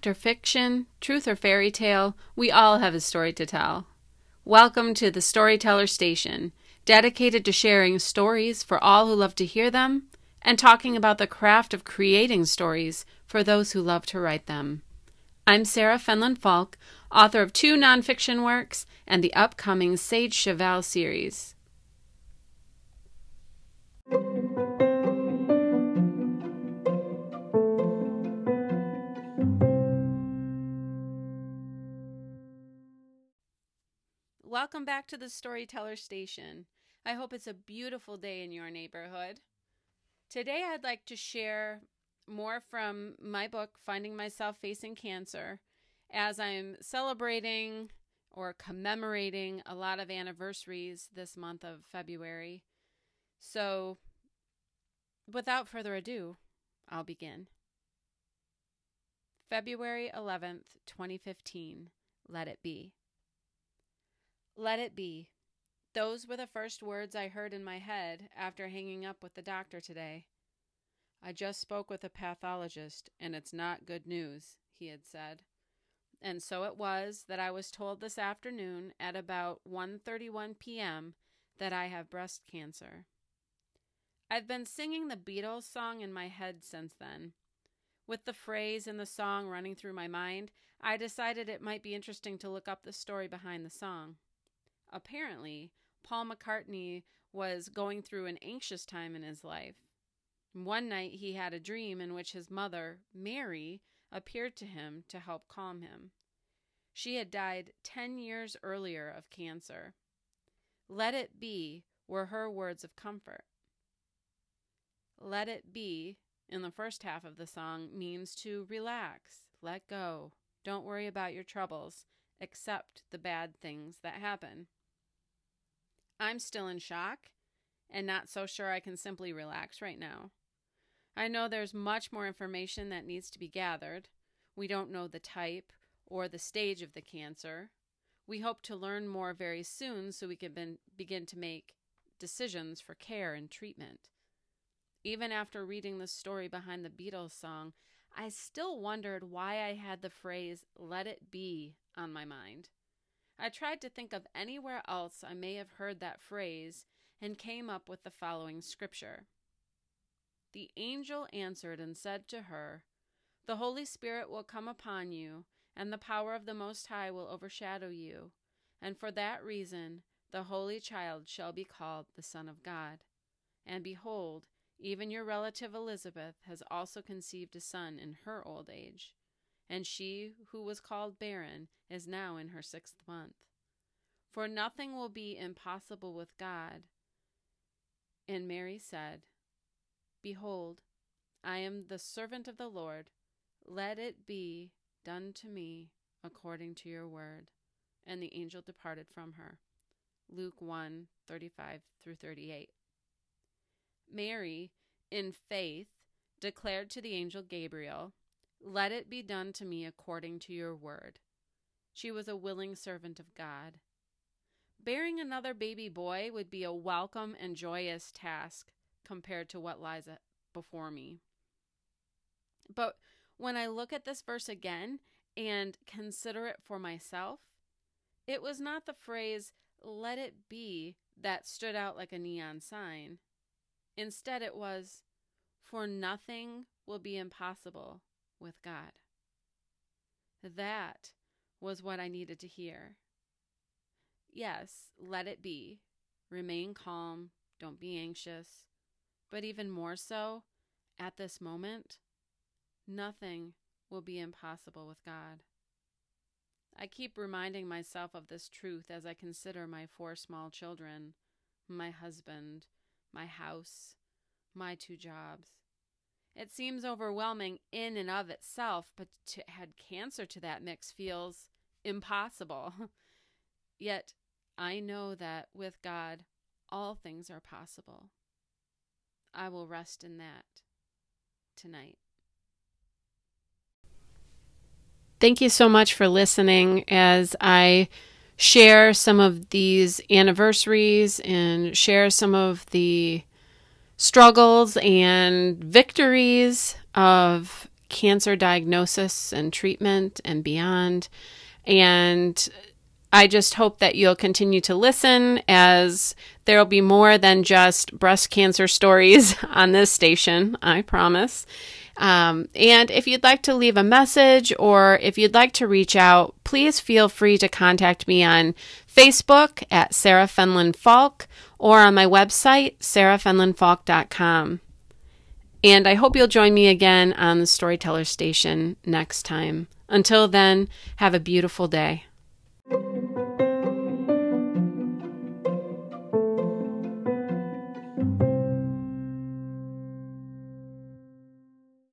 Fact or fiction, truth or fairy tale, we all have a story to tell. Welcome to the Storyteller Station, dedicated to sharing stories for all who love to hear them and talking about the craft of creating stories for those who love to write them. I'm Sarah Fenlon Falk, author of two nonfiction works and the upcoming Sage Cheval series. Welcome back to the Storyteller Station. I hope it's a beautiful day in your neighborhood. Today, I'd like to share more from my book, Finding Myself Facing Cancer, as I'm celebrating or commemorating a lot of anniversaries this month of February. So, without further ado, I'll begin. February 11th, 2015. Let it be. Let it be. Those were the first words I heard in my head after hanging up with the doctor today. I just spoke with a pathologist, and it's not good news, he had said. And so it was that I was told this afternoon at about 1:31 p.m. that I have breast cancer. I've been singing the Beatles song in my head since then. With the phrase in the song running through my mind, I decided it might be interesting to look up the story behind the song. Apparently, Paul McCartney was going through an anxious time in his life. One night he had a dream in which his mother, Mary, appeared to him to help calm him. She had died 10 years earlier of cancer. Let it be were her words of comfort. Let it be, in the first half of the song, means to relax, let go, don't worry about your troubles, accept the bad things that happen. I'm still in shock and not so sure I can simply relax right now. I know there's much more information that needs to be gathered. We don't know the type or the stage of the cancer. We hope to learn more very soon so we can ben- begin to make decisions for care and treatment. Even after reading the story behind the Beatles song, I still wondered why I had the phrase let it be on my mind. I tried to think of anywhere else I may have heard that phrase and came up with the following scripture. The angel answered and said to her, The Holy Spirit will come upon you, and the power of the Most High will overshadow you, and for that reason the Holy Child shall be called the Son of God. And behold, even your relative Elizabeth has also conceived a son in her old age and she who was called barren is now in her sixth month. For nothing will be impossible with God. And Mary said, Behold, I am the servant of the Lord. Let it be done to me according to your word. And the angel departed from her. Luke 1 35 through 38. Mary, in faith, declared to the angel Gabriel, let it be done to me according to your word. She was a willing servant of God. Bearing another baby boy would be a welcome and joyous task compared to what lies before me. But when I look at this verse again and consider it for myself, it was not the phrase, let it be, that stood out like a neon sign. Instead, it was, for nothing will be impossible with God. That was what I needed to hear. Yes, let it be. Remain calm. Don't be anxious. But even more so, at this moment, nothing will be impossible with God. I keep reminding myself of this truth as I consider my four small children, my husband, my house, my two jobs. It seems overwhelming in and of itself, but to add cancer to that mix feels impossible. Yet I know that with God, all things are possible. I will rest in that tonight. Thank you so much for listening as I share some of these anniversaries and share some of the struggles and victories of cancer diagnosis and treatment and beyond. And I just hope that you'll continue to listen as there will be more than just breast cancer stories on this station, I promise. Um, and if you'd like to leave a message or if you'd like to reach out, please feel free to contact me on Facebook at Sarah Fenlon Falk or on my website, sarahfenlonfalk.com. And I hope you'll join me again on the Storyteller Station next time. Until then, have a beautiful day.